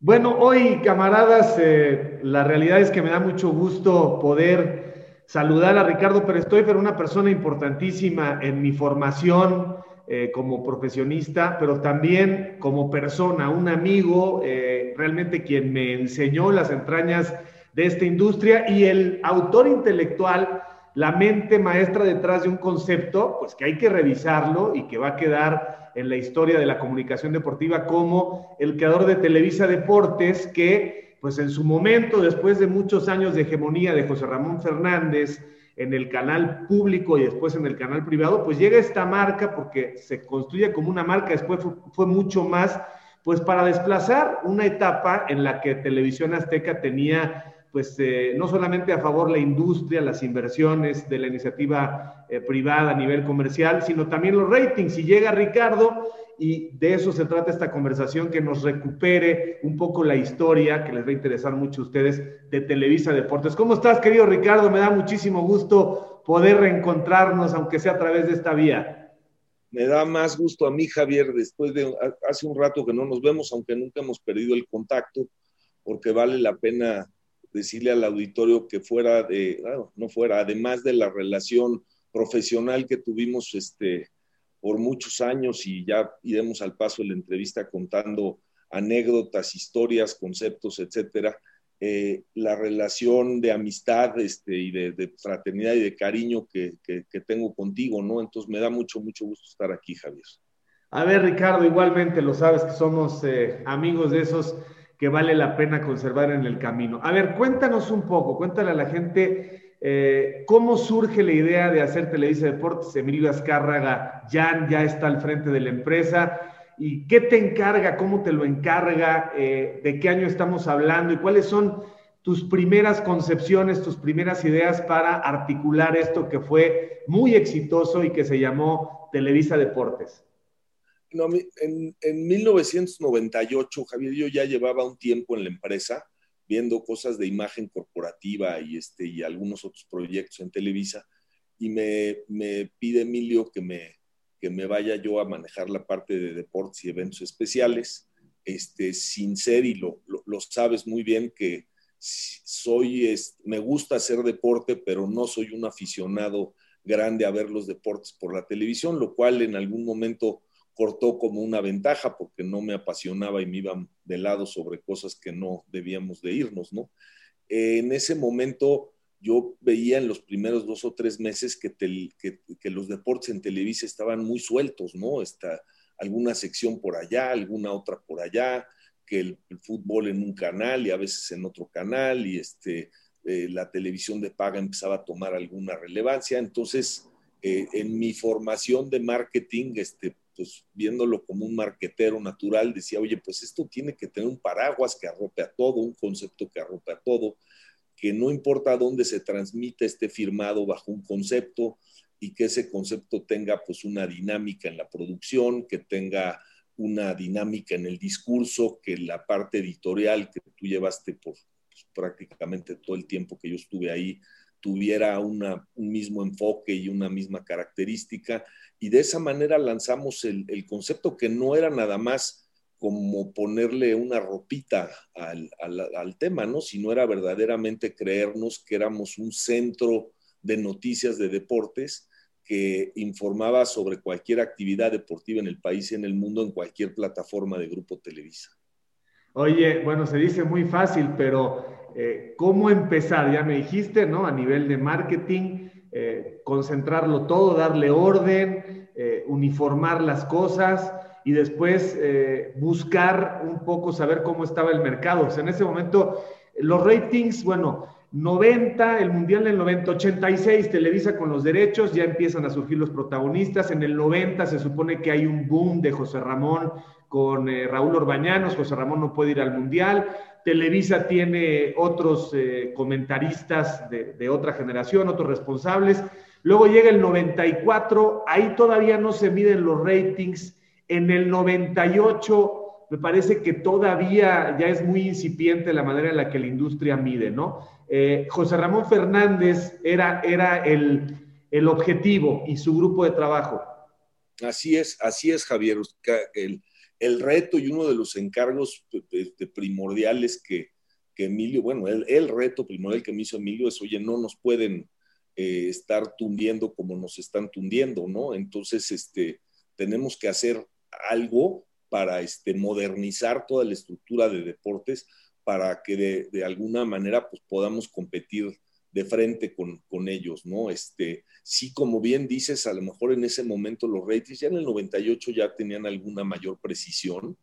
Bueno, hoy, camaradas, eh, la realidad es que me da mucho gusto poder saludar a Ricardo pero una persona importantísima en mi formación eh, como profesionista, pero también como persona, un amigo, eh, realmente quien me enseñó las entrañas de esta industria y el autor intelectual, la mente maestra detrás de un concepto, pues que hay que revisarlo y que va a quedar en la historia de la comunicación deportiva como el creador de Televisa Deportes, que pues en su momento, después de muchos años de hegemonía de José Ramón Fernández en el canal público y después en el canal privado, pues llega esta marca porque se construye como una marca, después fue, mucho más, pues para desplazar una etapa en la que Televisión Azteca tenía pues eh, no solamente a favor la industria, las inversiones de la iniciativa eh, privada a nivel comercial, sino también los ratings. Y llega Ricardo y de eso se trata esta conversación, que nos recupere un poco la historia que les va a interesar mucho a ustedes de Televisa Deportes. ¿Cómo estás, querido Ricardo? Me da muchísimo gusto poder reencontrarnos, aunque sea a través de esta vía. Me da más gusto a mí, Javier, después de hace un rato que no nos vemos, aunque nunca hemos perdido el contacto, porque vale la pena decirle al auditorio que fuera de, no fuera, además de la relación profesional que tuvimos este, por muchos años y ya iremos al paso de la entrevista contando anécdotas, historias, conceptos, etcétera, eh, la relación de amistad este, y de, fraternidad y de cariño que, tengo contigo, ¿no? Entonces me da mucho, mucho gusto estar aquí, Javier. A ver, Ricardo, igualmente lo sabes que somos eh, amigos de esos que vale la pena conservar en el camino. A ver, cuéntanos un poco, cuéntale a la gente eh, cómo surge la idea de hacer Televisa Deportes. Emilio Azcárraga ya, ya está al frente de la empresa. ¿Y qué te encarga? ¿Cómo te lo encarga? Eh, ¿De qué año estamos hablando? ¿Y cuáles son tus primeras concepciones, tus primeras ideas para articular esto que fue muy exitoso y que se llamó Televisa Deportes? No, en, en 1998, Javier, yo ya llevaba un tiempo en la empresa viendo cosas de imagen corporativa y, este, y algunos otros proyectos en Televisa, y me, me pide Emilio que me, que me vaya yo a manejar la parte de deportes y eventos especiales, este, sin ser, y lo, lo, sabes muy bien, que soy, me gusta hacer deporte, pero no soy un aficionado grande a ver los deportes por la televisión, lo cual en algún momento cortó como una ventaja porque no me apasionaba y me iban de lado sobre cosas que no debíamos de irnos, ¿no? en ese momento yo veía en los primeros dos o tres meses que, que, los deportes en Televisa estaban muy sueltos, ¿no? Está alguna sección por allá, alguna otra por allá, que el, fútbol en un canal y a veces en otro canal y este, eh, la televisión de paga empezaba a tomar alguna relevancia. Entonces, eh, en mi formación de marketing, este, pues viéndolo como un marquetero natural, decía, oye, pues esto tiene que tener un paraguas que arrope a todo, un concepto que arrope a todo, que no importa dónde se transmite, esté firmado bajo un concepto y que ese concepto tenga pues una dinámica en la producción, que tenga una dinámica en el discurso, que la parte editorial que tú llevaste por pues, prácticamente todo el tiempo que yo estuve ahí tuviera un mismo enfoque y una misma característica. Y de esa manera lanzamos el, concepto que no era nada más como ponerle una ropita al, al, tema, ¿no? Sino era verdaderamente creernos que éramos un centro de noticias de deportes que informaba sobre cualquier actividad deportiva en el país y en el mundo en cualquier plataforma de Grupo Televisa. Oye, bueno, se dice muy fácil, pero eh, ¿cómo empezar? Ya me dijiste, ¿no? A nivel de marketing, eh, concentrarlo todo, darle orden, eh, uniformar las cosas y después buscar un poco saber cómo estaba el mercado. En ese momento, los ratings, bueno, 90, el Mundial del 90, 86, Televisa con los derechos, ya empiezan a surgir los protagonistas. En el 90 se supone que hay un boom de José Ramón con eh, Raúl Orbañanos, José Ramón no puede ir al Mundial. Televisa tiene otros eh, comentaristas de, otra generación, otros responsables. Luego llega el 94, ahí todavía no se miden los ratings. En el 98 me parece que todavía ya es muy incipiente la manera en la que la industria mide, ¿no? Eh, José Ramón Fernández era, era el, el, objetivo y su grupo de trabajo. Así es, así es, Javier. El reto y uno de los encargos primordiales que, Emilio, bueno, el, el, reto primordial que me hizo Emilio es, oye, no nos pueden eh, estar tundiendo como nos están tundiendo, ¿no? Entonces, este, tenemos que hacer algo para este, modernizar toda la estructura de deportes para que de, de alguna manera pues, podamos competir de frente con, con, ellos, ¿no? Este, sí, como bien dices, a lo mejor en ese momento los ratings ya en el 98 ya tenían alguna mayor precisión,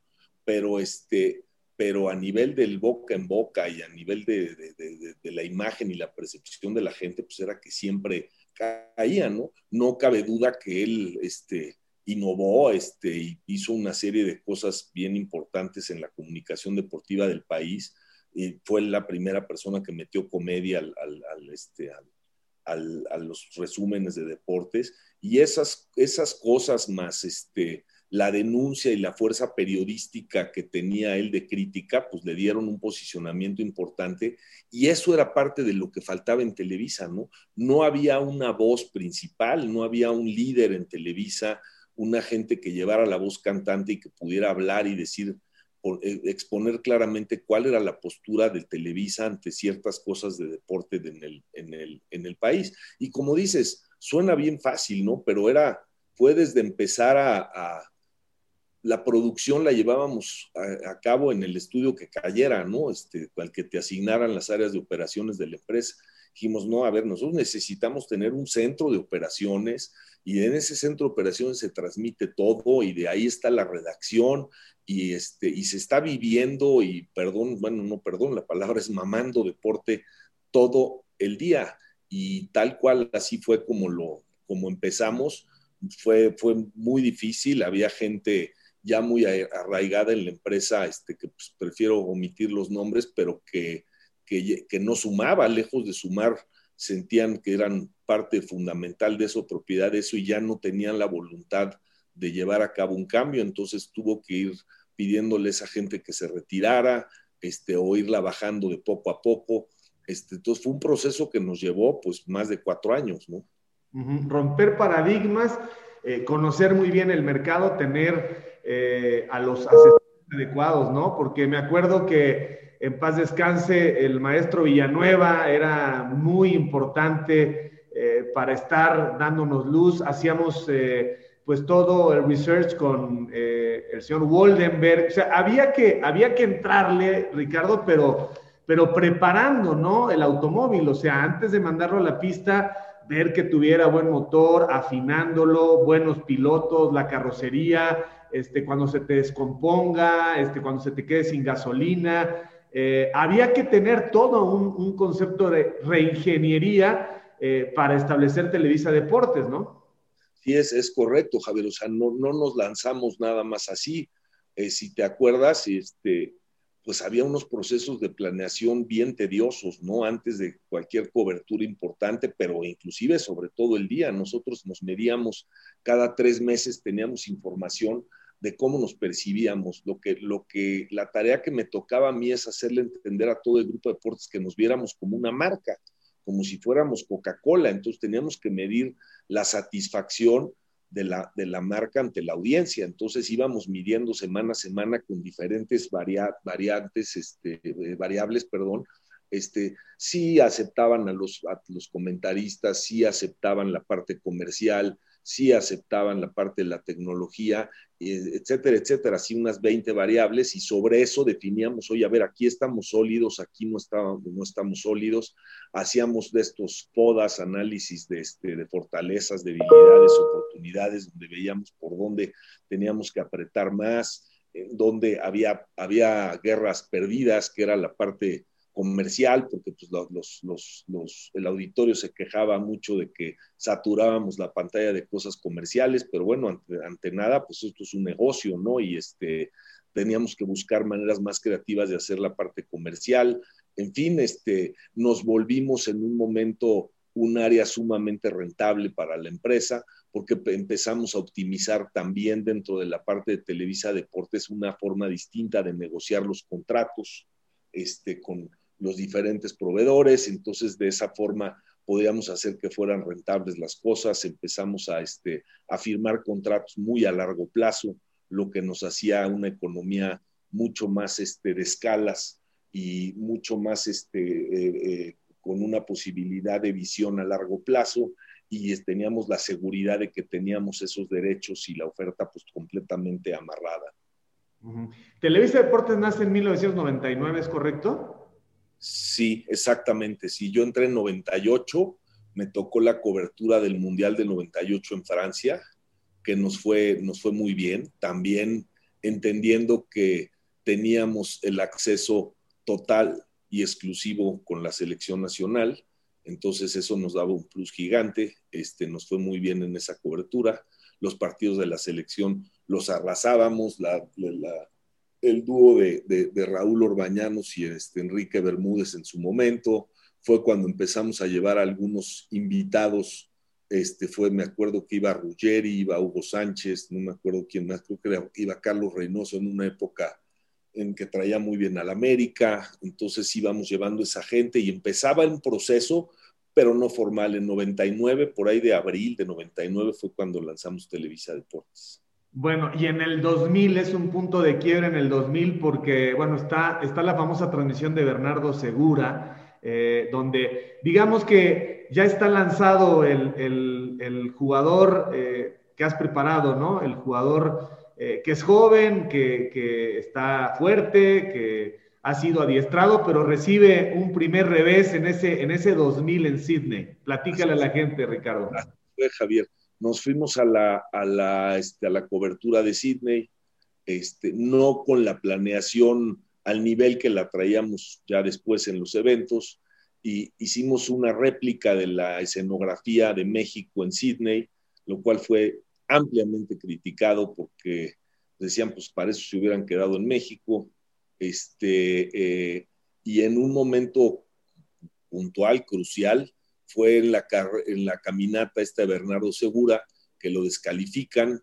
pero, este, pero a nivel del boca en boca y a nivel de, de, la imagen y la percepción de la gente, pues era que siempre caía, ¿no? No cabe duda que él este, innovó este, hizo una serie de cosas bien importantes en la comunicación deportiva del país y fue la primera persona que metió comedia al, este, al, a los resúmenes de deportes y esas, esas cosas más este, la denuncia y la fuerza periodística que tenía él de crítica, pues le dieron un posicionamiento importante y eso era parte de lo que faltaba en Televisa, ¿no? No había una voz principal, no había un líder en Televisa, una gente que llevara la voz cantante y que pudiera hablar y decir exponer claramente cuál era la postura de Televisa ante ciertas cosas de deporte en, el, país. Y como dices, suena bien fácil, ¿no? Pero era, fue desde empezar a, la producción la llevábamos a, cabo en el estudio que cayera, ¿no? Este, al que te asignaran las áreas de operaciones de la empresa. Dijimos, no, a ver, nosotros necesitamos tener un centro de operaciones y en ese centro de operaciones se transmite todo y de ahí está la redacción y, este, y se está viviendo y perdón, bueno, no perdón, la palabra es mamando deporte todo el día y tal cual así fue como lo como empezamos. Fue, fue muy difícil había gente ya muy arraigada en la empresa este que pues, prefiero omitir los nombres pero que, que, no sumaba lejos de sumar sentían que eran parte fundamental de eso propiedad eso y ya no tenían la voluntad de llevar a cabo un cambio, entonces tuvo que ir pidiéndole a esa gente que se retirara, este, o irla bajando de poco a poco. Este, entonces fue un proceso que nos llevó pues más de cuatro años, ¿no? Romper paradigmas, eh, conocer muy bien el mercado, tener eh, a los asesores adecuados, ¿no? Porque me acuerdo que en paz descanse el maestro Villanueva era muy importante eh, para estar dándonos luz, hacíamos pues todo el research con eh, el señor Waldenberg. O sea, había que, había que entrarle, Ricardo, pero, pero preparando, ¿no? El automóvil, o sea, antes de mandarlo a la pista, ver que tuviera buen motor, afinándolo, buenos pilotos, la carrocería, este, cuando se te descomponga, este, cuando se te quede sin gasolina. Eh, había que tener todo un, concepto de reingeniería eh, para establecer Televisa Deportes, ¿no? Sí, es, correcto, Javier. O sea, no, no nos lanzamos nada más así. Eh, si te acuerdas, este, pues había unos procesos de planeación bien tediosos, ¿no? Antes de cualquier cobertura importante, pero inclusive sobre todo el día. Nosotros nos medíamos cada tres meses, teníamos información de cómo nos percibíamos. Lo que, lo que, la tarea que me tocaba a mí es hacerle entender a todo el grupo de deportes que nos viéramos como una marca como si fuéramos Coca-Cola. Entonces teníamos que medir la satisfacción de la, de la marca ante la audiencia. Entonces íbamos midiendo semana a semana con diferentes variantes, este, eh, variables, perdón. Este, sí aceptaban a los, a los comentaristas, sí aceptaban la parte comercial, sí aceptaban la parte de la tecnología, etcétera, etcétera, así unas 20 variables y sobre eso definíamos, oye, a ver, aquí estamos sólidos, aquí no, no estamos sólidos, hacíamos de estos podas, análisis de, este, de fortalezas, debilidades, oportunidades, donde veíamos por dónde teníamos que apretar más, donde había, había guerras perdidas, que era la parte comercial, porque pues, los, los, los, el auditorio se quejaba mucho de que saturábamos la pantalla de cosas comerciales, pero bueno, ante, ante, nada, pues esto es un negocio, ¿no? Y este, teníamos que buscar maneras más creativas de hacer la parte comercial. En fin, este, nos volvimos en un momento un área sumamente rentable para la empresa, porque empezamos a optimizar también dentro de la parte de Televisa Deportes una forma distinta de negociar los contratos este, con, los diferentes proveedores, entonces de esa forma podíamos hacer que fueran rentables las cosas, empezamos a, este, a firmar contratos muy a largo plazo lo que nos hacía una economía mucho más este, de escalas y mucho más este, eh, eh, con una posibilidad de visión a largo plazo y teníamos la seguridad de que teníamos esos derechos y la oferta pues completamente amarrada. Televisa Deportes nace en 1999, ¿es correcto? Sí, exactamente. Sí, yo entré en 98, me tocó la cobertura del Mundial del 98 en Francia, que nos fue, nos fue muy bien. También entendiendo que teníamos el acceso total y exclusivo con la selección nacional. Entonces eso nos daba un plus gigante, este, nos fue muy bien en esa cobertura. Los partidos de la selección los arrasábamos, el dúo de, Raúl Orbañanos y este, Enrique Bermúdez en su momento. Fue cuando empezamos a llevar algunos invitados. Este, fue, me acuerdo que iba Ruggeri, iba Hugo Sánchez, no me acuerdo quién más, creo que iba Carlos Reynoso en una época en que traía muy bien al América, entonces íbamos llevando esa gente y empezaba un proceso, pero no formal. En 99, por ahí de abril de 99 fue cuando lanzamos Televisa Deportes. Bueno, y en el 2000 es un punto de quiebra en el 2000 porque, bueno, está, está la famosa transmisión de Bernardo Segura, eh, donde digamos que ya está lanzado el, jugador eh, que has preparado, ¿no? El jugador eh, que es joven, que, está fuerte, que ha sido adiestrado, pero recibe un primer revés en ese, en ese 2000 en Sydney. Platícale a la gente, Ricardo. Javier, nos fuimos a la, a la, este, a la cobertura de Sydney, este, no con la planeación al nivel que la traíamos ya después en los eventos, y hicimos una réplica de la escenografía de México en Sydney, lo cual fue ampliamente criticado porque decían, pues para eso se hubieran quedado en México, este, eh, y en un momento puntual, crucial, fue en la, caminata esta de Bernardo Segura, que lo descalifican,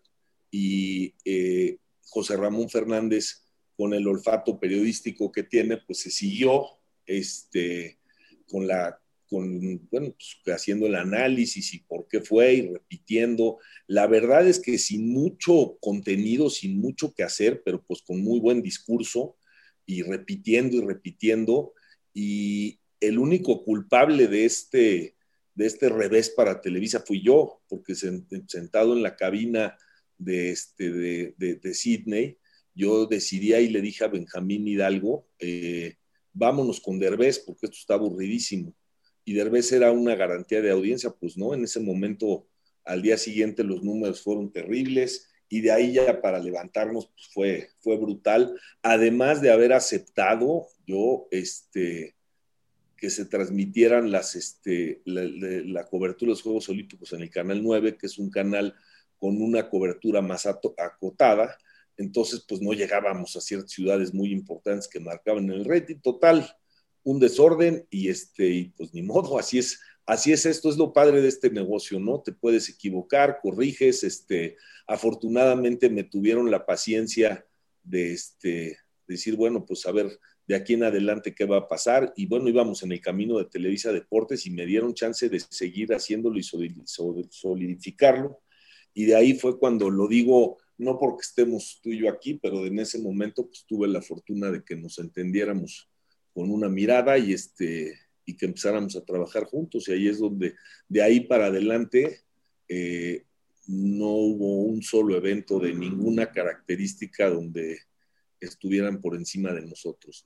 y eh, José Ramón Fernández, con el olfato periodístico que tiene, pues se siguió este, con la con, bueno, pues, haciendo el análisis y por qué fue y repitiendo. La verdad es que sin mucho contenido, sin mucho que hacer, pero pues con muy buen discurso y repitiendo y repitiendo. Y el único culpable de este, de este revés para Televisa fui yo, porque sentado en la cabina de, este, de, de, Sydney, yo decidí y le dije a Benjamín Hidalgo, eh, vámonos con Derbez, porque esto está aburridísimo y Derbez era una garantía de audiencia, pues no, en ese momento al día siguiente los números fueron terribles y de ahí ya para levantarnos pues fue, fue brutal, además de haber aceptado yo este, que se transmitieran las, este, la, cobertura de los Juegos Olímpicos en el Canal 9, que es un canal con una cobertura más acotada, entonces pues no llegábamos a ciertas ciudades muy importantes que marcaban el rating total un desorden y este, y pues ni modo, así es, así es esto, es lo padre de este negocio, ¿no? Te puedes equivocar, corriges, este, afortunadamente me tuvieron la paciencia de este, decir, bueno, pues a ver de aquí en adelante qué va a pasar. Y bueno, íbamos en el camino de Televisa Deportes y me dieron chance de seguir haciéndolo y solidificarlo. Y de ahí fue cuando lo digo, no porque estemos tú y yo aquí, pero en ese momento pues tuve la fortuna de que nos entendiéramos con una mirada y, este, y que empezáramos a trabajar juntos. Y ahí es donde, de ahí para adelante, eh, no hubo un solo evento de ninguna característica donde estuvieran por encima de nosotros.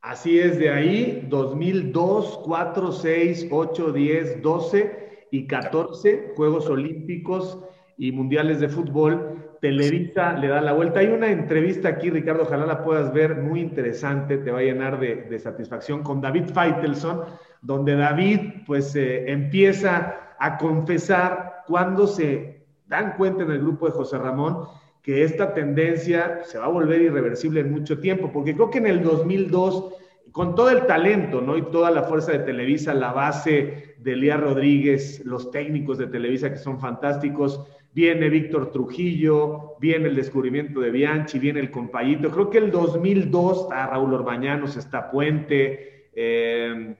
Así es, de ahí 2002, 4, 6, 8, 10, 12 y 14 Juegos Olímpicos y Mundiales de Fútbol Televisa le da la vuelta. Hay una entrevista aquí, Ricardo, ojalá la puedas ver, muy interesante, te va a llenar de, satisfacción con David Feitelson, donde David pues eh, empieza a confesar cuando se dan cuenta en el grupo de José Ramón que esta tendencia se va a volver irreversible en mucho tiempo, porque creo que en el 2002 con todo el talento, ¿no? Y toda la fuerza de Televisa, la base de Elías Rodríguez, los técnicos de Televisa que son fantásticos, viene Víctor Trujillo, viene el descubrimiento de Bianchi, viene el compayito. Creo que el 2002 está Raúl Orbañanos, está Puente, eh,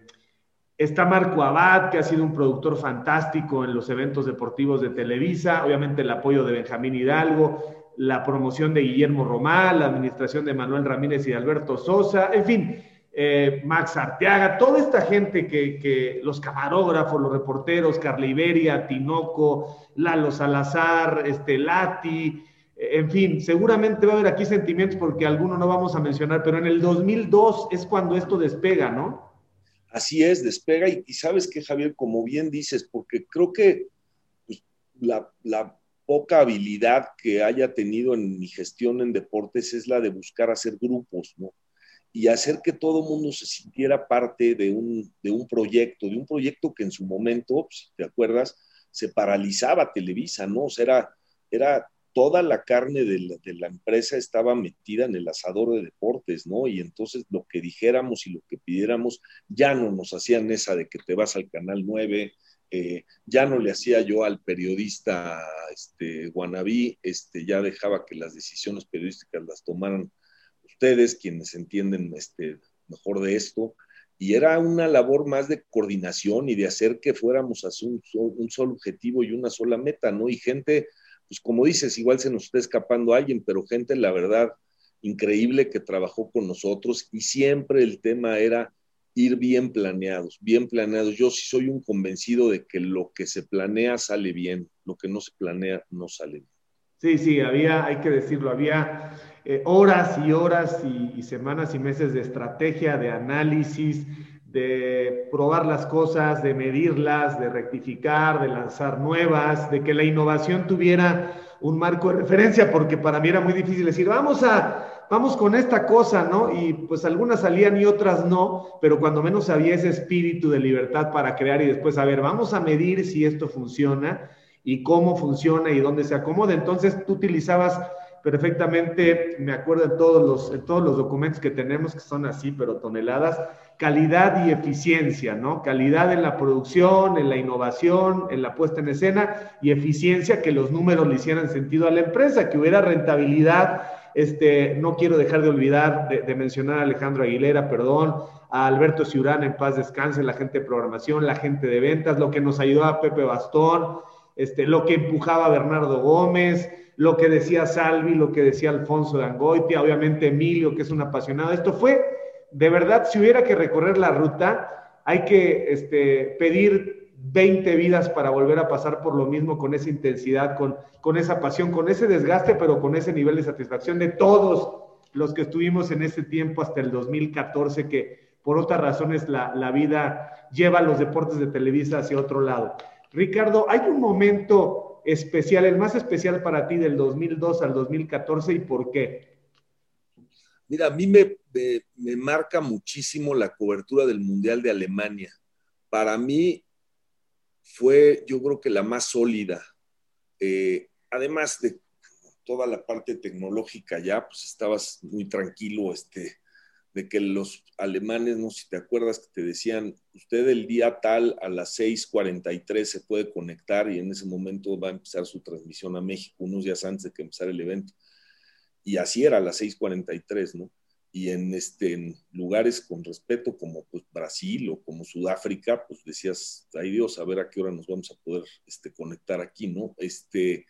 está Marco Abad, que ha sido un productor fantástico en los eventos deportivos de Televisa, obviamente el apoyo de Benjamín Hidalgo. La promoción de Guillermo Román, la administración de Manuel Ramírez y Alberto Sosa, en fin, eh, Max Arteaga, toda esta gente que, los camarógrafos, los reporteros, Carla Iberia, Tinoco, Lalo Salazar, este, Lati, en fin, seguramente va a haber aquí sentimientos porque algunos no vamos a mencionar, pero en el 2002 es cuando esto despega, ¿no? Así es, despega y, sabes que Javier, como bien dices, porque creo que pues, la, la poca habilidad que haya tenido en mi gestión en deportes es la de buscar hacer grupos, ¿no? y hacer que todo el mundo se sintiera parte de un, de un proyecto, de un proyecto que en su momento, si te acuerdas, se paralizaba Televisa, ¿no? O sea, era, era toda la carne de la, de la, empresa estaba metida en el asador de deportes, ¿no? Y entonces lo que dijéramos y lo que pidiéramos ya no nos hacían esa de que te vas al Canal 9, eh, ya no le hacía yo al periodista este, Guanabí, este, ya dejaba que las decisiones periodísticas las tomaran ustedes, quienes entienden este, mejor de esto, y era una labor más de coordinación y de hacer que fuéramos a un, un, solo objetivo y una sola meta, ¿no? Y gente, pues como dices, igual se nos está escapando alguien, pero gente, la verdad, increíble que trabajó con nosotros y siempre el tema era ir bien planeados, bien planeados. Yo sí soy un convencido de que lo que se planea sale bien, lo que no se planea no sale bien. Sí, sí, había, hay que decirlo, había eh, horas y horas y, semanas y meses de estrategia, de análisis, de probar las cosas, de medirlas, de rectificar, de lanzar nuevas, de que la innovación tuviera un marco de referencia, porque para mí era muy difícil decir, vamos a, vamos con esta cosa, ¿no? Y pues algunas salían y otras no, pero cuando menos había ese espíritu de libertad para crear y después, a ver, vamos a medir si esto funciona y cómo funciona y dónde se acomoda. Entonces tú utilizabas perfectamente, me acuerdo en todos los, todos los documentos que tenemos que son así, pero toneladas, calidad y eficiencia, ¿no? Calidad en la producción, en la innovación, en la puesta en escena y eficiencia que los números le hicieran sentido a la empresa, que hubiera rentabilidad. Este, no quiero dejar de olvidar de, mencionar a Alejandro Aguilera, perdón, a Alberto Ciurán en paz descanse, la gente de programación, la gente de ventas, lo que nos ayudó a Pepe Bastón, este, lo que empujaba a Bernardo Gómez, lo que decía Salvi, lo que decía Alfonso de obviamente Emilio, que es un apasionado. Esto fue, de verdad, si hubiera que recorrer la ruta, hay que este, pedir 20 vidas para volver a pasar por lo mismo con esa intensidad, con, con esa pasión, con ese desgaste, pero con ese nivel de satisfacción de todos los que estuvimos en ese tiempo hasta el 2014, que por otras razones la, la vida lleva los deportes de Televisa hacia otro lado. Ricardo, hay un momento especial, el más especial para ti del 2002 al 2014 y por qué? Mira, a mí me, me, marca muchísimo la cobertura del Mundial de Alemania. Para mí fue, yo creo que la más sólida. Eh, además de toda la parte tecnológica ya, pues estabas muy tranquilo, este, de que los alemanes, no si te acuerdas, que te decían, usted el día tal a las 6:43 se puede conectar y en ese momento va a empezar su transmisión a México, unos días antes de que empezara el evento. Y así era a las 6:43, ¿no? Y en, este, lugares con respeto como pues, Brasil o como Sudáfrica, pues decías, ay Dios, a ver a qué hora nos vamos a poder este, conectar aquí, ¿no? Este,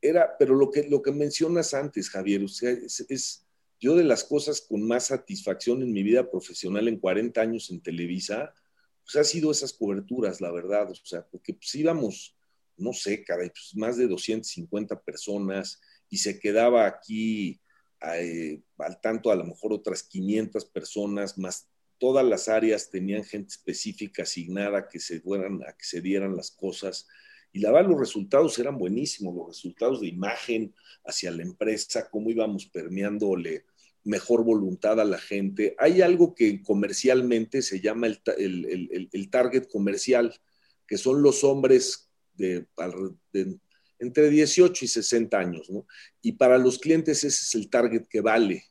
era, pero lo que, lo que mencionas antes, Javier, o es yo de las cosas con más satisfacción en mi vida profesional en 40 años en Televisa, pues ha sido esas coberturas, la verdad, o sea, porque pues íbamos, no sé, caray, pues más de 250 personas y se quedaba aquí al tanto a lo mejor otras 500 personas, más todas las áreas tenían gente específica asignada que se fueran a que se dieran las cosas. Y la verdad, los resultados eran buenísimos, los resultados de imagen hacia la empresa, cómo íbamos permeándole mejor voluntad a la gente. Hay algo que comercialmente se llama el, target comercial, que son los hombres de, entre 18 y 60 años, ¿no? Y para los clientes ese es el target que vale.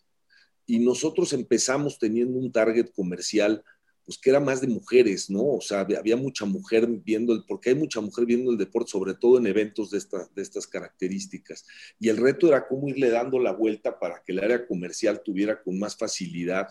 Y nosotros empezamos teniendo un target comercial pues que era más de mujeres, ¿no? O sea, había mucha mujer viendo el, porque hay mucha mujer viendo el deporte, sobre todo en eventos de, de estas características. Y el reto era cómo irle dando la vuelta para que el área comercial tuviera con más facilidad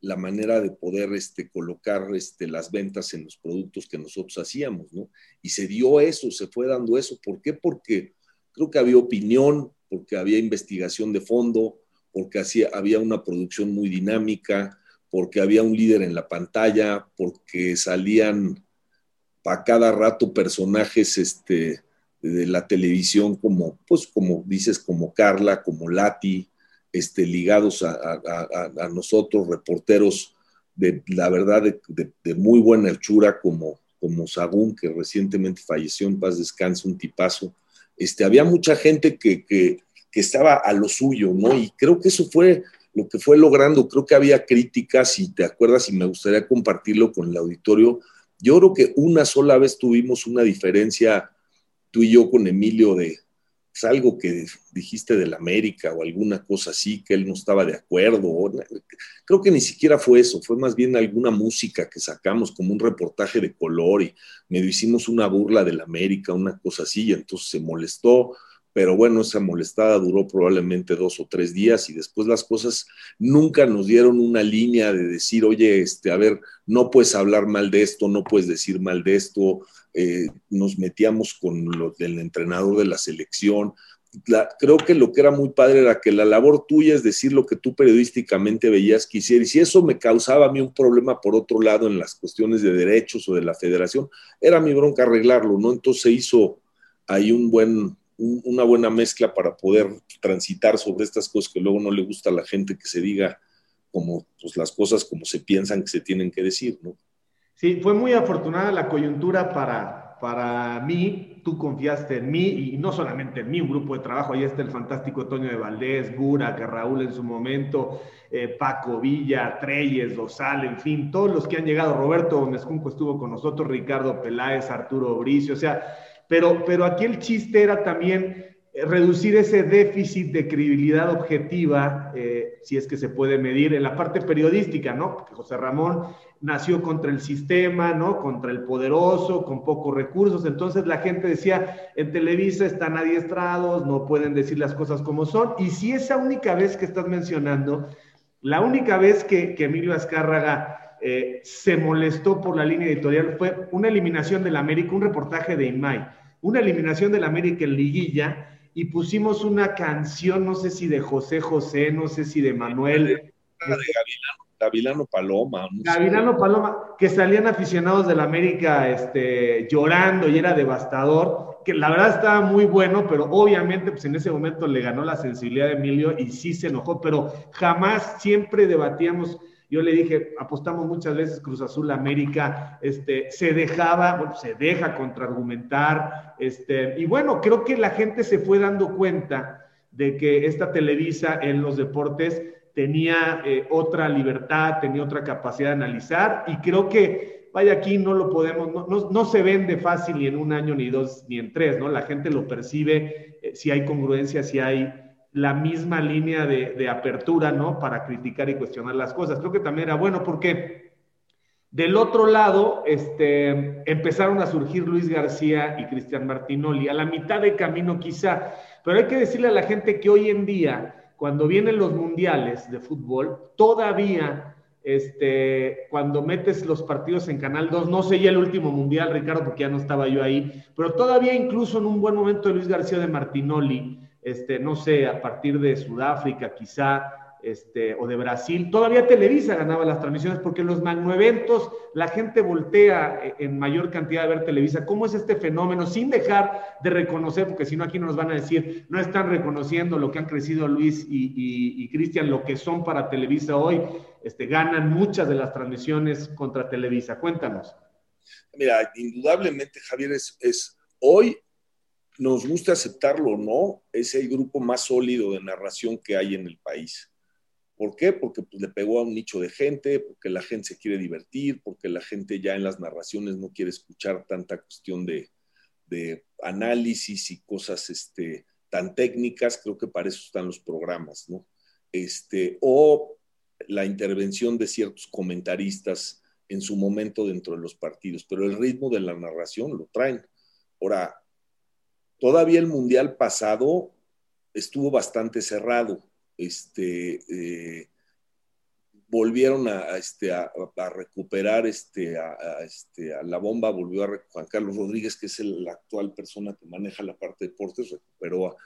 la manera de poder este, colocar este, las ventas en los productos que nosotros hacíamos, ¿no? Y se dio eso, se fue dando eso. ¿Por qué? Porque creo que había opinión, porque había investigación de fondo, porque hacía, había una producción muy dinámica, porque había un líder en la pantalla, porque salían a cada rato personajes este, de la televisión como, pues como dices, como Carla, como Lati, este, ligados a, nosotros, reporteros de la verdad de, muy buena hechura como, como Sagún, que recientemente falleció en paz descanse, un tipazo. Este, había mucha gente que, que, estaba a lo suyo, ¿no? Y creo que eso fue lo que fue logrando. Creo que había críticas, y te acuerdas, y me gustaría compartirlo con el auditorio. Yo creo que una sola vez tuvimos una diferencia, tú y yo con Emilio, de pues, algo que dijiste del América o alguna cosa así, que él no estaba de acuerdo. Creo que ni siquiera fue eso, fue más bien alguna música que sacamos como un reportaje de color y medio hicimos una burla del América, una cosa así, y entonces se molestó pero bueno, esa molestada duró probablemente dos o tres días y después las cosas nunca nos dieron una línea de decir, oye, este, a ver, no puedes hablar mal de esto, no puedes decir mal de esto, eh, nos metíamos con lo del entrenador de la selección. creo que lo que era muy padre era que la labor tuya es decir lo que tú periodísticamente veías que hiciera. Y si eso me causaba a mí un problema por otro lado en las cuestiones de derechos o de la federación, era mi bronca arreglarlo, ¿no? Entonces se hizo ahí un buen, una buena mezcla para poder transitar sobre estas cosas que luego no le gusta a la gente que se diga como pues, las cosas como se piensan que se tienen que decir, ¿no? Sí, fue muy afortunada la coyuntura para, para mí, tú confiaste en mí y no solamente en mí, un grupo de trabajo, ahí está el fantástico Toño de Valdés, que Raúl en su momento, eh, Paco Villa, Treyes, Dosal, en fin, todos los que han llegado, Roberto Gómez estuvo con nosotros, Ricardo Peláez, Arturo Bricio, o sea, pero, pero aquí el chiste era también eh, reducir ese déficit de credibilidad objetiva, eh, si es que se puede medir, en la parte periodística, ¿no? Porque José Ramón nació contra el sistema, ¿no? Contra el poderoso, con pocos recursos. Entonces la gente decía, en Televisa están adiestrados, no pueden decir las cosas como son. Y si esa única vez que estás mencionando, la única vez que, Emilio Azcárraga eh, se molestó por la línea editorial fue una eliminación del América, un reportaje de IMAI una eliminación del América en liguilla y pusimos una canción, no sé si de José José, no sé si de Manuel. De Gavilano, Paloma. Gavilano Paloma, que salían aficionados del América este, llorando y era devastador, que la verdad estaba muy bueno, pero obviamente pues en ese momento le ganó la sensibilidad de Emilio y sí se enojó, pero jamás siempre debatíamos yo le dije, apostamos muchas veces Cruz Azul América, este, se dejaba, se deja contraargumentar, este, y bueno, creo que la gente se fue dando cuenta de que esta Televisa en los deportes tenía eh, otra libertad, tenía otra capacidad de analizar, y creo que, vaya, aquí no lo podemos, no, no, se vende fácil ni en un año, ni dos, ni en tres, ¿no? La gente lo percibe, eh, si hay congruencia, si hay la misma línea de, apertura, ¿no? Para criticar y cuestionar las cosas. Creo que también era bueno porque del otro lado, este, empezaron a surgir Luis García y Cristian Martinoli, a la mitad de camino quizá, pero hay que decirle a la gente que hoy en día, cuando vienen los mundiales de fútbol, todavía, este, cuando metes los partidos en Canal 2, no sé ya el último mundial, Ricardo, porque ya no estaba yo ahí, pero todavía incluso en un buen momento de Luis García de Martinoli, este, no sé, a partir de Sudáfrica quizá, este, o de Brasil, todavía Televisa ganaba las transmisiones porque los magnoeventos la gente voltea e, en mayor cantidad a ver Televisa. ¿Cómo es este fenómeno? Sin dejar de reconocer, porque si no aquí nos van a decir, no están reconociendo lo que han crecido Luis y, Cristian, lo que son para Televisa hoy, este, ganan muchas de las transmisiones contra Televisa. Cuéntanos. Mira, indudablemente, Javier, es hoy nos gusta aceptarlo o no, es el grupo más sólido de narración que hay en el país. ¿Por qué? Porque pues, le pegó a un nicho de gente, porque la gente se quiere divertir, porque la gente ya en las narraciones no quiere escuchar tanta cuestión de, análisis y cosas este, tan técnicas, creo que para eso están los programas, ¿no? Este, o la intervención de ciertos comentaristas en su momento dentro de los partidos, pero el ritmo de la narración lo traen. Ahora, Todavía el mundial pasado estuvo bastante cerrado. Este, eh, volvieron a, este, a, recuperar este, este, a, la bomba, volvió a Juan Carlos Rodríguez, que es la actual persona que maneja la parte de deportes, recuperó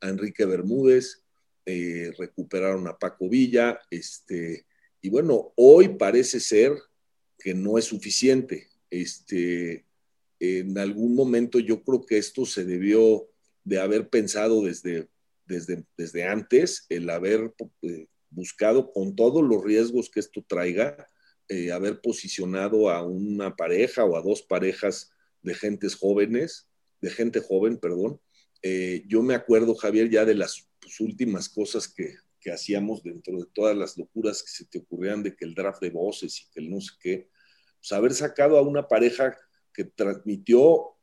a Enrique Bermúdez, eh, recuperaron a Paco Villa, este, y bueno, hoy parece ser que no es suficiente. Este, en algún momento yo creo que esto se debió de haber pensado desde, desde, desde antes, el haber eh, buscado con todos los riesgos que esto traiga, eh, haber posicionado a una pareja o a dos parejas de gentes jóvenes, de gente joven, perdón. Eh, yo me acuerdo, Javier, ya de las pues, últimas cosas que, que, hacíamos dentro de todas las locuras que se te ocurrían de que el draft de voces y que el no sé qué, pues haber sacado a una pareja que transmitió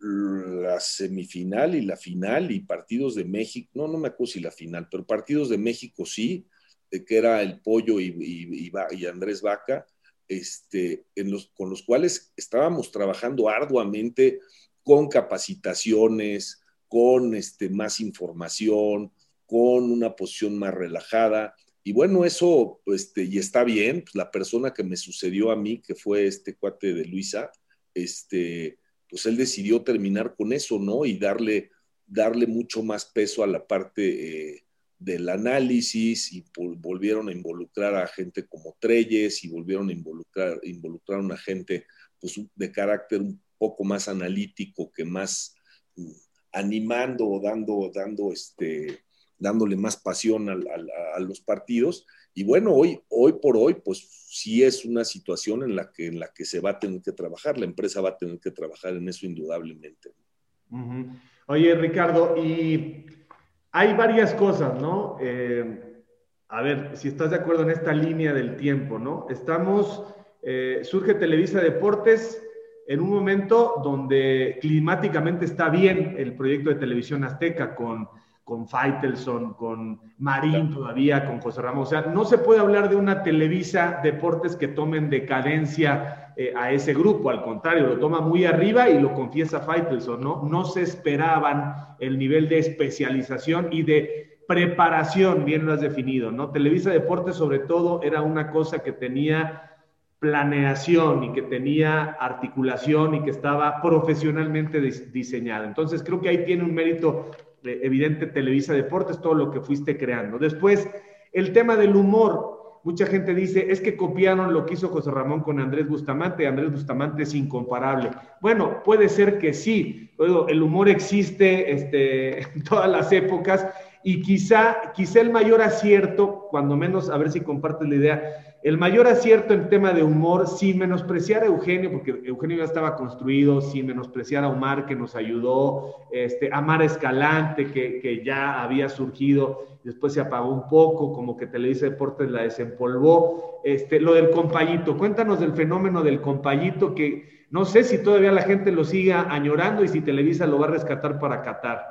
la semifinal y la final y partidos de México, no, no me acuerdo si la final, pero partidos de México sí, de que era el Pollo y, Andrés Vaca, este, con los cuales estábamos trabajando arduamente con capacitaciones, con este, más información, con una posición más relajada. Y bueno, eso, este, y está bien, pues la persona que me sucedió a mí, que fue este cuate de Luisa, este, pues él decidió terminar con eso, ¿no? Y darle, darle mucho más peso a la parte eh, del análisis y volvieron a involucrar a gente como Treyes y volvieron a involucrar, involucrar a gente pues, de carácter un poco más analítico, que más mm, animando o dando, dando este, dándole más pasión a, los partidos. Y bueno, hoy, hoy por hoy, pues sí es una situación en la, que, en la que se va a tener que trabajar, la empresa va a tener que trabajar en eso indudablemente. Oye, Ricardo, y hay varias cosas, ¿no? Eh, a ver, si estás de acuerdo en esta línea del tiempo, ¿no? Estamos, eh, surge Televisa Deportes en un momento donde climáticamente está bien el proyecto de televisión azteca con con Faitelson, con Marín todavía, con José Ramos. O sea, no se puede hablar de una Televisa Deportes que tomen decadencia eh, a ese grupo, al contrario, lo toma muy arriba y lo confiesa Faitelson, ¿no? No se esperaban el nivel de especialización y de preparación, bien lo has definido, ¿no? Televisa Deportes sobre todo era una cosa que tenía planeación y que tenía articulación y que estaba profesionalmente diseñada. Entonces creo que ahí tiene un mérito evidente Televisa Deportes, todo lo que fuiste creando. Después, el tema del humor. Mucha gente dice, es que copiaron lo que hizo José Ramón con Andrés Bustamante. Andrés Bustamante es incomparable. Bueno, puede ser que sí. El humor existe este, en todas las épocas y quizá, quizá el mayor acierto, cuando menos, a ver si compartes la idea, el mayor acierto en tema de humor, sin menospreciar a Eugenio, porque Eugenio ya estaba construido, sin menospreciar a Omar, que nos ayudó, este, a Mar Escalante, que, ya había surgido, después se apagó un poco, como que Televisa Deportes la desempolvó. Este, lo del compayito, cuéntanos del fenómeno del compayito, que no sé si todavía la gente lo siga añorando y si Televisa lo va a rescatar para Qatar.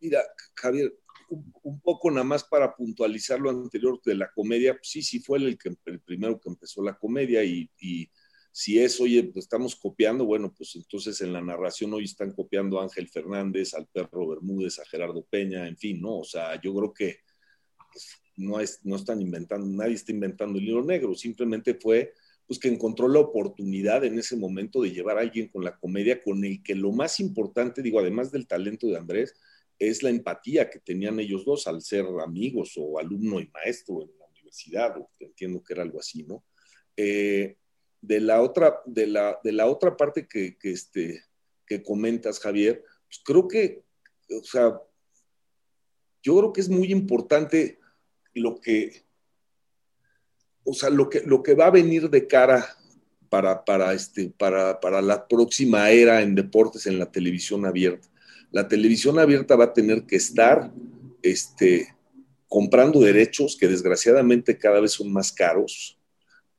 Mira, Javier, un, poco nada más para puntualizar lo anterior de la comedia, pues sí, sí fue el, que, primero que empezó la comedia y, si es, oye, pues estamos copiando, bueno, pues entonces en la narración hoy están copiando a Ángel Fernández, al perro Bermúdez, a Gerardo Peña, en fin, ¿no? O sea, yo creo que pues, no, es, no están inventando, nadie está inventando el libro negro, simplemente fue pues que encontró la oportunidad en ese momento de llevar a alguien con la comedia con el que lo más importante, digo, además del talento de Andrés, es la empatía que tenían ellos dos al ser amigos o alumno y maestro en la universidad, o entiendo que era algo así, ¿no? Eh, de, la otra, de, la, de la otra parte que, este, que comentas, Javier, pues creo que, o sea, yo creo que es muy importante lo que, o sea, lo que, lo que va a venir de cara para, para, este, para, para la próxima era en deportes en la televisión abierta la televisión abierta va a tener que estar este, comprando derechos que desgraciadamente cada vez son más caros,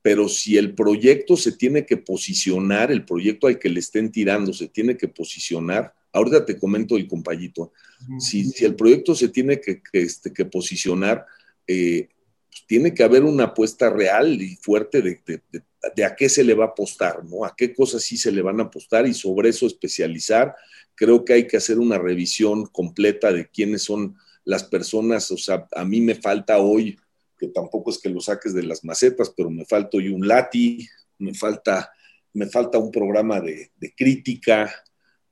pero si el proyecto se tiene que posicionar, el proyecto al que le estén tirando se tiene que posicionar, ahorita te comento el compayito, si, el proyecto se tiene que, este, que posicionar, eh, pues tiene que haber una apuesta real y fuerte de, de, a qué se le va a apostar, ¿no? A qué cosas sí se le van a apostar y sobre eso especializar creo que hay que hacer una revisión completa de quiénes son las personas, o sea, a mí me falta hoy, que tampoco es que lo saques de las macetas, pero me falta hoy un lati, me falta, me falta un programa de, crítica,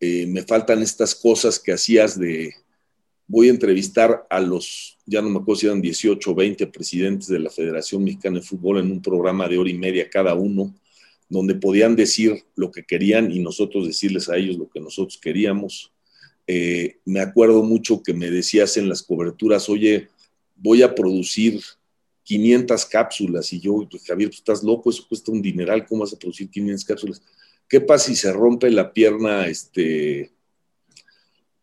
eh, me faltan estas cosas que hacías de, voy a entrevistar a los, ya no me acuerdo si eran 18 o 20 presidentes de la Federación Mexicana de Fútbol en un programa de hora y media cada uno, donde podían decir lo que querían y nosotros decirles a ellos lo que nosotros queríamos. Eh, me acuerdo mucho que me decías en las coberturas, oye, voy a producir 500 cápsulas y yo, pues, Javier, tú estás loco, eso cuesta un dineral, ¿cómo vas a producir 500 cápsulas? ¿Qué pasa si se rompe la pierna, este,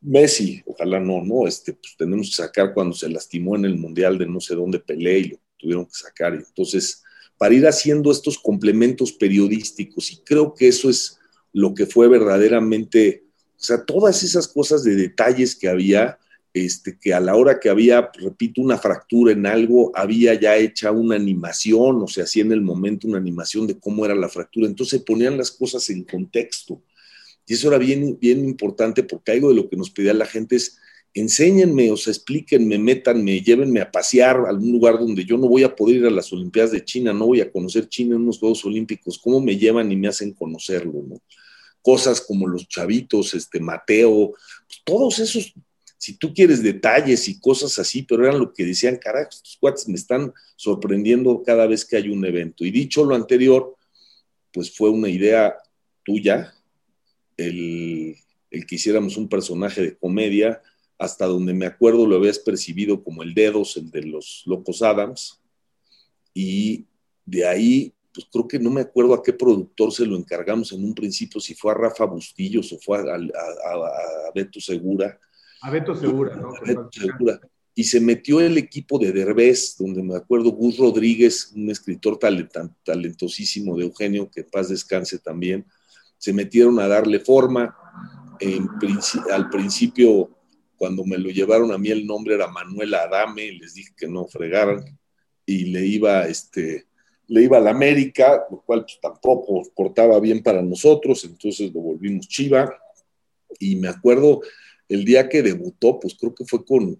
Messi, ojalá no, no, este, pues tenemos que sacar cuando se lastimó en el Mundial de no sé dónde peleé y lo tuvieron que sacar. Entonces, para ir haciendo estos complementos periodísticos, y creo que eso es lo que fue verdaderamente, o sea, todas esas cosas de detalles que había, este, que a la hora que había, repito, una fractura en algo, había ya hecha una animación, o se hacía en el momento una animación de cómo era la fractura. Entonces ponían las cosas en contexto. Y eso era bien, bien importante porque algo de lo que nos pedía la gente es, enséñenme, o sea, explíquenme, métanme, llévenme a pasear a algún lugar donde yo no voy a poder ir a las Olimpiadas de China, no voy a conocer China en unos Juegos Olímpicos, ¿cómo me llevan y me hacen conocerlo? ¿no? Cosas como los chavitos, este Mateo, pues, todos esos, si tú quieres detalles y cosas así, pero eran lo que decían, carajo, estos cuates me están sorprendiendo cada vez que hay un evento. Y dicho lo anterior, pues fue una idea tuya, el, que hiciéramos un personaje de comedia, hasta donde me acuerdo lo habías percibido como el Dedos, el de los Locos Adams, y de ahí, pues creo que no me acuerdo a qué productor se lo encargamos en un principio, si fue a Rafa Bustillos o fue a, Beto Segura. A Beto Segura, ¿no? Beto Segura. Y se metió el equipo de Derbez, donde me acuerdo Gus Rodríguez, un escritor talentosísimo de Eugenio, que paz descanse también, se metieron a darle forma. al principio, cuando me lo llevaron a mí, el nombre era Manuel Adame, les dije que no fregaran, y le iba, este, le iba a la América, lo cual pues, tampoco portaba bien para nosotros, entonces lo volvimos Chiva. Y me acuerdo el día que debutó, pues creo que fue con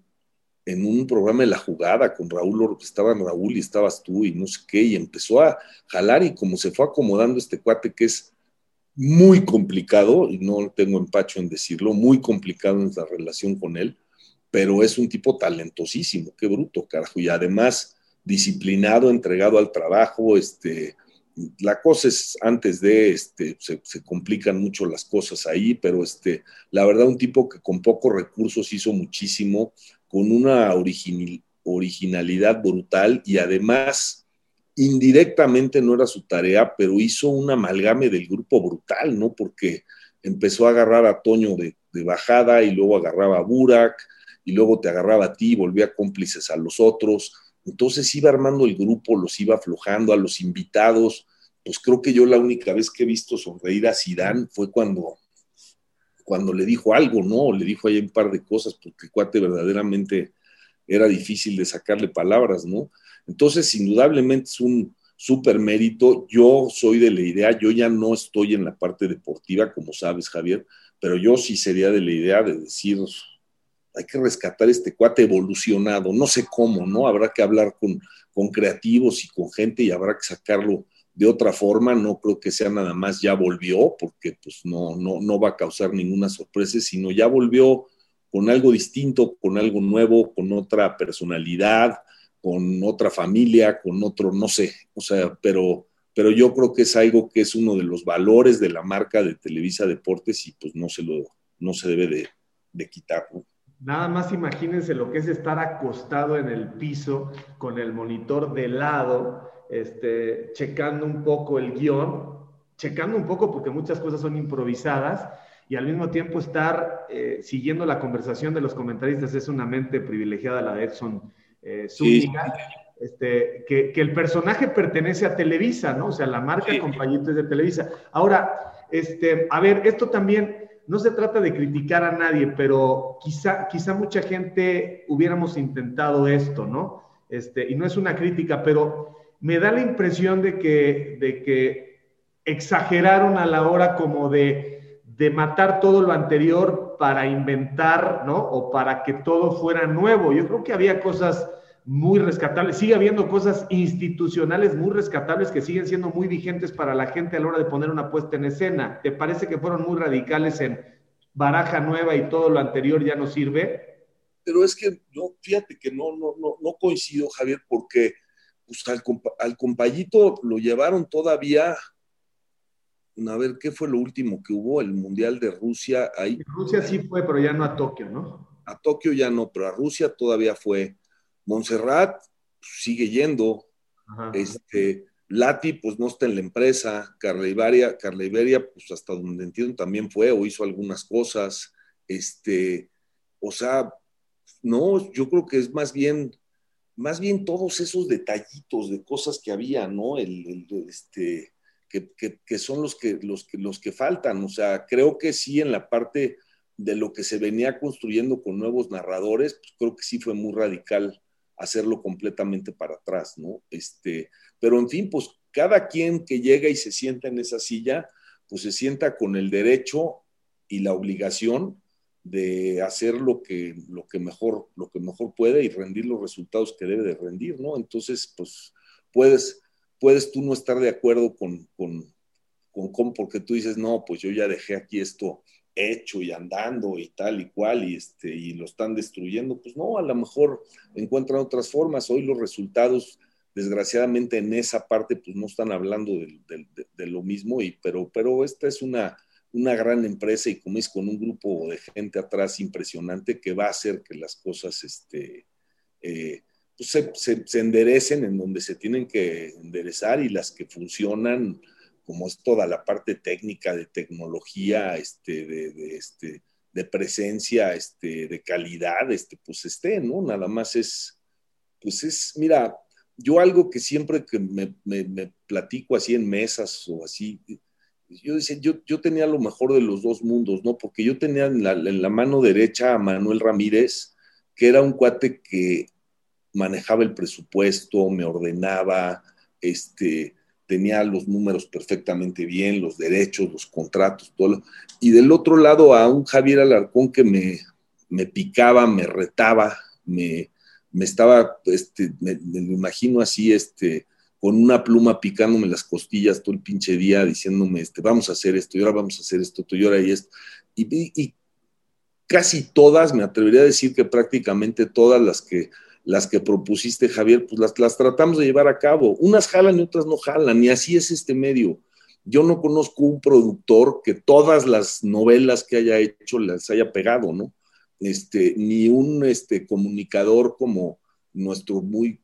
en un programa de la jugada con Raúl, estaban Raúl y estabas tú y no sé qué, y empezó a jalar y como se fue acomodando este cuate que es muy complicado, y no tengo empacho en decirlo, muy complicado en la relación con él, pero es un tipo talentosísimo, qué bruto, carajo, y además disciplinado, entregado al trabajo, este, la cosa es antes de, este, se, complican mucho las cosas ahí, pero este, la verdad un tipo que con pocos recursos hizo muchísimo, con una originalidad brutal y además indirectamente no era su tarea, pero hizo un amalgame del grupo brutal, ¿no? Porque empezó a agarrar a Toño de, bajada y luego agarraba a Burak y luego te agarraba a ti y volvía cómplices a los otros. Entonces iba armando el grupo, los iba aflojando a los invitados. Pues creo que yo la única vez que he visto sonreír a Sidán fue cuando, cuando le dijo algo, ¿no? Le dijo ahí un par de cosas, porque cuate verdaderamente era difícil de sacarle palabras, ¿no? Entonces, indudablemente es un súper mérito. Yo soy de la idea, yo ya no estoy en la parte deportiva, como sabes, Javier, pero yo sí sería de la idea de decir, hay que rescatar este cuate evolucionado, no sé cómo, ¿no? Habrá que hablar con, con creativos y con gente y habrá que sacarlo de otra forma, no creo que sea nada más ya volvió, porque pues no, no, no va a causar ninguna sorpresa, sino ya volvió con algo distinto, con algo nuevo, con otra personalidad, con otra familia, con otro, no sé, o sea, pero, pero yo creo que es algo que es uno de los valores de la marca de Televisa Deportes y pues no se lo, no se debe de, de quitar, Nada más imagínense lo que es estar acostado en el piso con el monitor de lado, este, checando un poco el guion, checando un poco porque muchas cosas son improvisadas y al mismo tiempo estar eh, siguiendo la conversación de los comentaristas. Es una mente privilegiada la de Edson eh, este, que, el personaje pertenece a Televisa, ¿no? O sea, la marca sí. es de Televisa. Ahora, este, a ver, esto también no se trata de criticar a nadie, pero quizá, quizá mucha gente hubiéramos intentado esto, ¿no? Este, y no es una crítica, pero me da la impresión de que, de que exageraron a la hora como de, de matar todo lo anterior para inventar, ¿no? O para que todo fuera nuevo. Yo creo que había cosas muy rescatables. Sigue habiendo cosas institucionales muy rescatables que siguen siendo muy vigentes para la gente a la hora de poner una puesta en escena. ¿Te parece que fueron muy radicales en baraja nueva y todo lo anterior ya no sirve? pero es que no, fíjate que no, no, no, no coincido, Javier, porque pues, al, al compayito lo llevaron todavía a ver, ¿qué fue lo último que hubo? El Mundial de Rusia. Ahí. Rusia sí fue, pero ya no a Tokio, ¿no? A Tokio ya no, pero a Rusia todavía fue. Montserrat pues, sigue yendo. Este, Lati, pues no está en la empresa. Carla Iberia, Carla Iberia, pues hasta donde entiendo también fue o hizo algunas cosas. Este, o sea, no, yo creo que es más bien, más bien todos esos detallitos de cosas que había, ¿no? el este, que, son los que, los, que, los que faltan. O sea, creo que sí en la parte de lo que se venía construyendo con nuevos narradores, pues creo que sí fue muy radical hacerlo completamente para atrás, ¿no? Este, pero en fin, pues cada quien que llega y se sienta en esa silla, pues se sienta con el derecho y la obligación de hacer lo que, lo que, mejor, lo que mejor puede y rendir los resultados que debe de rendir, ¿no? Entonces, pues puedes, puedes tú no estar de acuerdo con, con, con, porque tú dices, no, pues yo ya dejé aquí esto hecho y andando y tal y cual y, este, y lo están destruyendo, pues no, a lo mejor encuentran otras formas. Hoy los resultados, desgraciadamente en esa parte, pues no están hablando de, lo mismo, y, pero, pero esta es una, una gran empresa y como es con un grupo de gente atrás impresionante que va a hacer que las cosas este, eh, se, enderecen en donde se tienen que enderezar y las que funcionan, como es toda la parte técnica de tecnología, este, de, este, de presencia, este, de calidad, este, pues esté, ¿no? Nada más es, pues es, mira, yo algo que siempre que me, platico así en mesas o así, yo decía, yo, yo, tenía lo mejor de los dos mundos, ¿no? Porque yo tenía en la, en la mano derecha a Manuel Ramírez, que era un cuate que manejaba el presupuesto, me ordenaba, este, tenía los números perfectamente bien, los derechos, los contratos, todo. Y del otro lado a un Javier Alarcón que me, me picaba, me retaba, me, me estaba, este, me, imagino así, este, con una pluma picándome las costillas todo el pinche día, diciéndome, este, vamos a hacer esto, y ahora vamos a hacer esto, y ahora y esto. Y casi todas, me atrevería a decir que prácticamente todas las que las que propusiste, Javier, pues las, las tratamos de llevar a cabo. Unas jalan y otras no jalan, y así es este medio. Yo no conozco un productor que todas las novelas que haya hecho las haya pegado, ¿no? Este, ni un este, comunicador como nuestro muy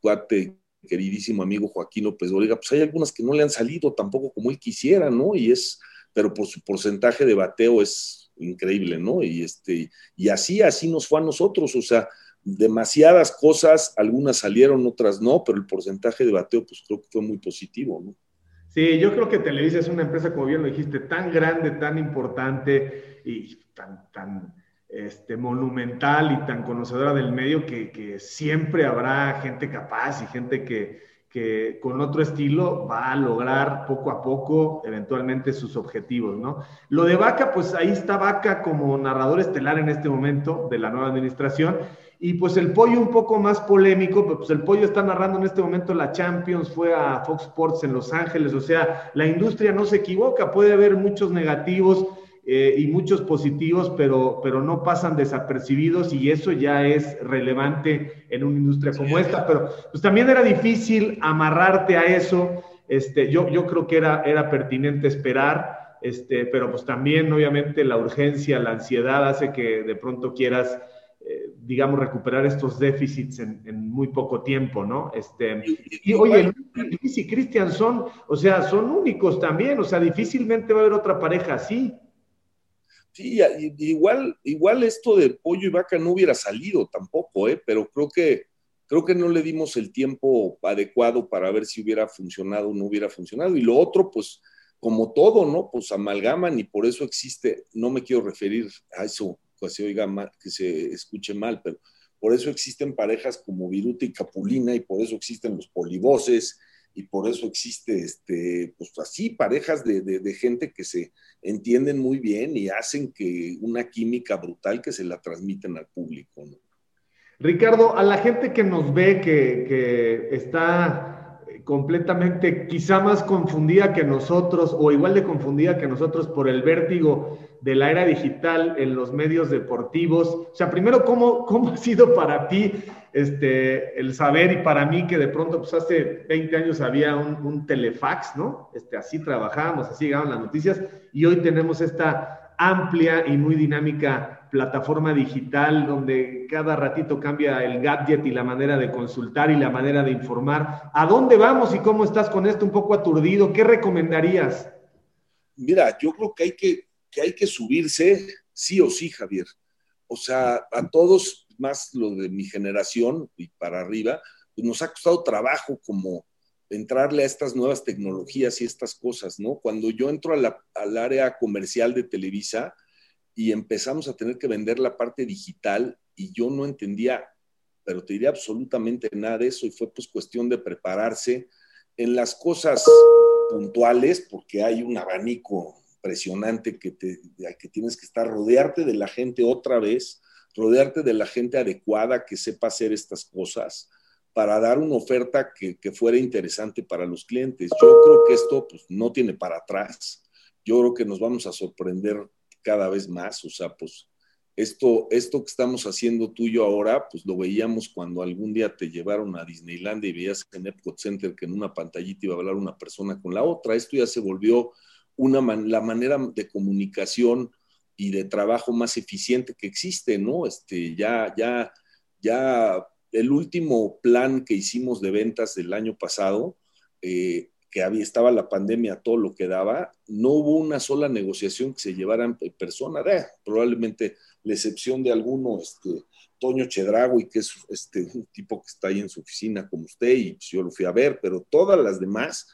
cuate, queridísimo amigo Joaquín López pues hay algunas que no le han salido tampoco como él quisiera, ¿no? Y es, pero por su porcentaje de bateo es increíble, ¿no? Y este, y así, así nos fue a nosotros, o sea, demasiadas cosas, algunas salieron, otras no, pero el porcentaje de bateo pues creo que fue muy positivo, ¿no? Sí, yo creo que Televisa es una empresa, como bien lo dijiste, tan grande, tan importante y tan, tan este, monumental y tan conocedora del medio que, que siempre habrá gente capaz y gente que, que con otro estilo va a lograr poco a poco eventualmente sus objetivos, ¿no? Lo de Vaca, pues ahí está Vaca como narrador estelar en este momento de la nueva administración y pues el pollo un poco más polémico, pues el pollo está narrando en este momento la Champions, fue a Fox Sports en Los Ángeles, o sea, la industria no se equivoca, puede haber muchos negativos eh, y muchos positivos, pero, pero no pasan desapercibidos y eso ya es relevante en una industria como esta, pero pues también era difícil amarrarte a eso, este, yo, yo creo que era, era pertinente esperar, este, pero pues también obviamente la urgencia, la ansiedad hace que de pronto quieras digamos, recuperar estos déficits en, muy poco tiempo, ¿no? Este, y, oye, Luis y Cristian son, o sea, son únicos también, o sea, difícilmente va a haber otra pareja así. Sí, igual, igual esto de pollo y vaca no hubiera salido tampoco, ¿eh? Pero creo que, creo que no le dimos el tiempo adecuado para ver si hubiera funcionado o no hubiera funcionado. Y lo otro, pues, como todo, ¿no? Pues amalgaman y por eso existe, no me quiero referir a eso que se oiga mal, que se escuche mal, pero por eso existen parejas como Viruta y Capulina y por eso existen los polivoces y por eso existe, este, pues así, parejas de, gente que se entienden muy bien y hacen que una química brutal que se la transmiten al público. Ricardo, a la gente que nos ve, que, que está completamente, quizá más confundida que nosotros, o igual de confundida que nosotros por el vértigo de la era digital en los medios deportivos. O sea, primero, ¿cómo, cómo ha sido para ti este, el saber y para mí que de pronto, pues hace 20 años había un, un telefax, ¿no? Este, así trabajábamos, así llegaban las noticias y hoy tenemos esta amplia y muy dinámica plataforma digital donde cada ratito cambia el gadget y la manera de consultar y la manera de informar. ¿A dónde vamos y cómo estás con esto un poco aturdido? ¿Qué recomendarías? Mira, yo creo que hay que, que hay que subirse sí o sí, Javier. O sea, a todos, más lo de mi generación y para arriba, pues nos ha costado trabajo como entrarle a estas nuevas tecnologías y estas cosas, ¿no? Cuando yo entro al área comercial de Televisa, y empezamos a tener que vender la parte digital y yo no entendía, pero te diría absolutamente nada de eso y fue pues cuestión de prepararse en las cosas puntuales porque hay un abanico impresionante que, te, que tienes que estar, rodearte de la gente otra vez, rodearte de la gente adecuada que sepa hacer estas cosas para dar una oferta que, que fuera interesante para los clientes. Yo creo que esto pues, no tiene para atrás. Yo creo que nos vamos a sorprender cada vez más, o sea, pues esto, esto que estamos haciendo tú y yo ahora, pues lo veíamos cuando algún día te llevaron a Disneyland y veías en Epcot Center que en una pantallita iba a hablar una persona con la otra. Esto ya se volvió una la manera de comunicación y de trabajo más eficiente que existe, ¿no? Este, ya, ya, ya el último plan que hicimos de ventas del año pasado, eh, que había, estaba la pandemia, todo lo que daba, no hubo una sola negociación que se llevara en persona, de, probablemente la excepción de alguno, este, Toño Chedragui, que es este, un tipo que está ahí en su oficina como usted, y yo lo fui a ver, pero todas las demás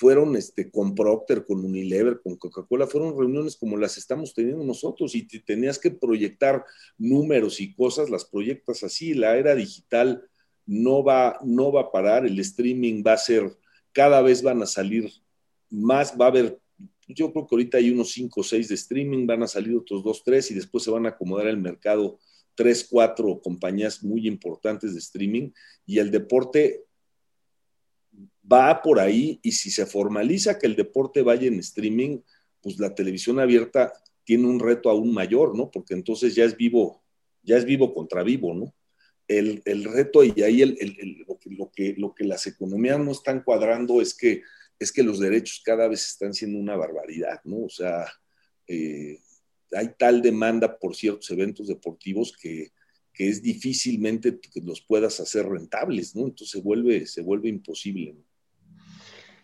fueron este, con Procter, con Unilever, con Coca-Cola, fueron reuniones como las estamos teniendo nosotros y te tenías que proyectar números y cosas, las proyectas así, la era digital no va, no va a parar, el streaming va a ser cada vez van a salir más, va a haber, yo creo que ahorita hay unos 5 o 6 de streaming, van a salir otros 2, 3 y después se van a acomodar el mercado 3, 4 compañías muy importantes de streaming y el deporte va por ahí y si se formaliza que el deporte vaya en streaming, pues la televisión abierta tiene un reto aún mayor, ¿no? Porque entonces ya es vivo, ya es vivo contra vivo, ¿no? el, reto y ahí lo, que, lo, que, que las economías no están cuadrando es que, es que los derechos cada vez están siendo una barbaridad, ¿no? O sea, eh, hay tal demanda por ciertos eventos deportivos que, es difícilmente que los puedas hacer rentables, ¿no? Entonces se vuelve, se vuelve imposible.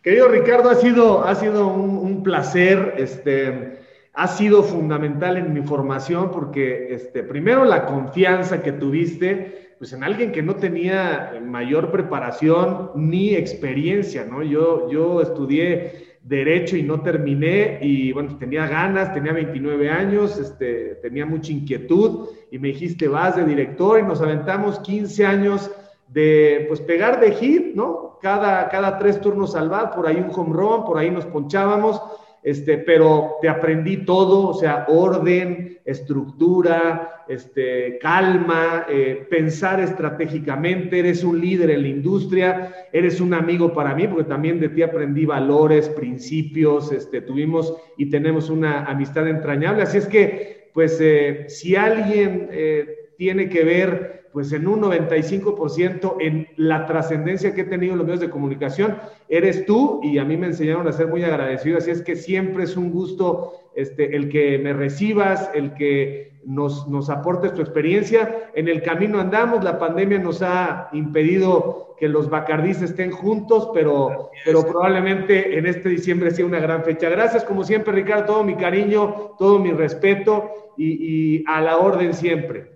Querido Ricardo, ha sido, ha sido un, placer. Este, ha sido fundamental en mi formación porque, este, primero, la confianza que tuviste pues en alguien que no tenía mayor preparación ni experiencia, ¿no? Yo, yo estudié derecho y no terminé y bueno, tenía ganas, tenía 29 años, este, tenía mucha inquietud y me dijiste, vas de director y nos aventamos 15 años de pues pegar de hit, ¿no? Cada, cada tres turnos al por ahí un home run, por ahí nos ponchábamos este, pero te aprendí todo, o sea, orden, estructura, este, calma, eh, pensar estratégicamente, eres un líder en la industria, eres un amigo para mí, porque también de ti aprendí valores, principios, este, tuvimos y tenemos una amistad entrañable, así es que, pues, eh, si alguien eh, tiene que ver pues en un 95% en la trascendencia que he tenido en los medios de comunicación, eres tú y a mí me enseñaron a ser muy agradecido, así es que siempre es un gusto este, el que me recibas, el que nos, nos aportes tu experiencia. En el camino andamos, la pandemia nos ha impedido que los bacardís estén juntos, pero, pero probablemente en este diciembre sea una gran fecha. Gracias, como siempre, Ricardo, todo mi cariño, todo mi respeto y, y a la orden siempre.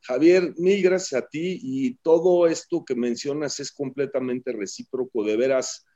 Javier, mil gracias a ti y todo esto que mencionas es completamente recíproco, de veras,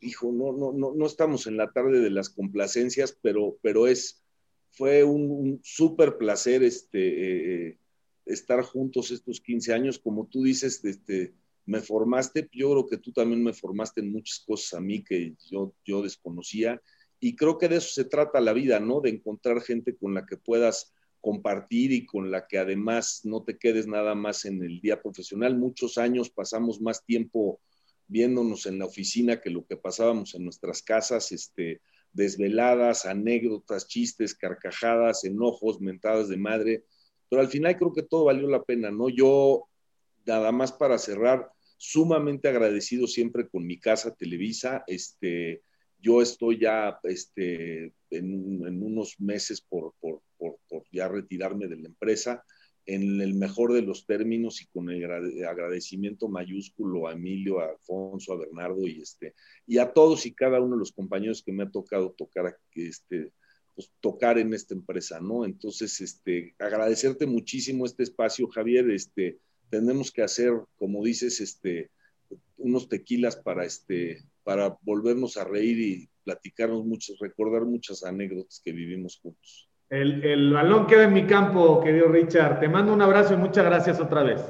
hijo, no, no, no, no estamos en la tarde de las complacencias, pero, pero es, fue un, súper placer este, eh, estar juntos estos 15 años, como tú dices, este, me formaste, yo creo que tú también me formaste en muchas cosas a mí que yo, yo desconocía. Y creo que de eso se trata la vida, ¿no? De encontrar gente con la que puedas compartir y con la que además no te quedes nada más en el día profesional. Muchos años pasamos más tiempo viéndonos en la oficina que lo que pasábamos en nuestras casas, este, desveladas, anécdotas, chistes, carcajadas, enojos, mentadas de madre, pero al final creo que todo valió la pena, ¿no? Yo, nada más para cerrar, sumamente agradecido siempre con mi casa Televisa, este, yo estoy ya este, en, unos meses por, por, por, ya retirarme de la empresa, en el mejor de los términos y con el agradecimiento mayúsculo a Emilio, a Alfonso, a Bernardo y, este, y a todos y cada uno de los compañeros que me ha tocado tocar, este, pues, tocar en esta empresa, ¿no? Entonces, este, agradecerte muchísimo este espacio, Javier, este, tenemos que hacer, como dices, este, unos tequilas para, este, para volvernos a reír y platicarnos muchos, recordar muchas anécdotas que vivimos juntos. El, el, balón queda en mi campo, querido Richard. Te mando un abrazo y muchas gracias otra vez.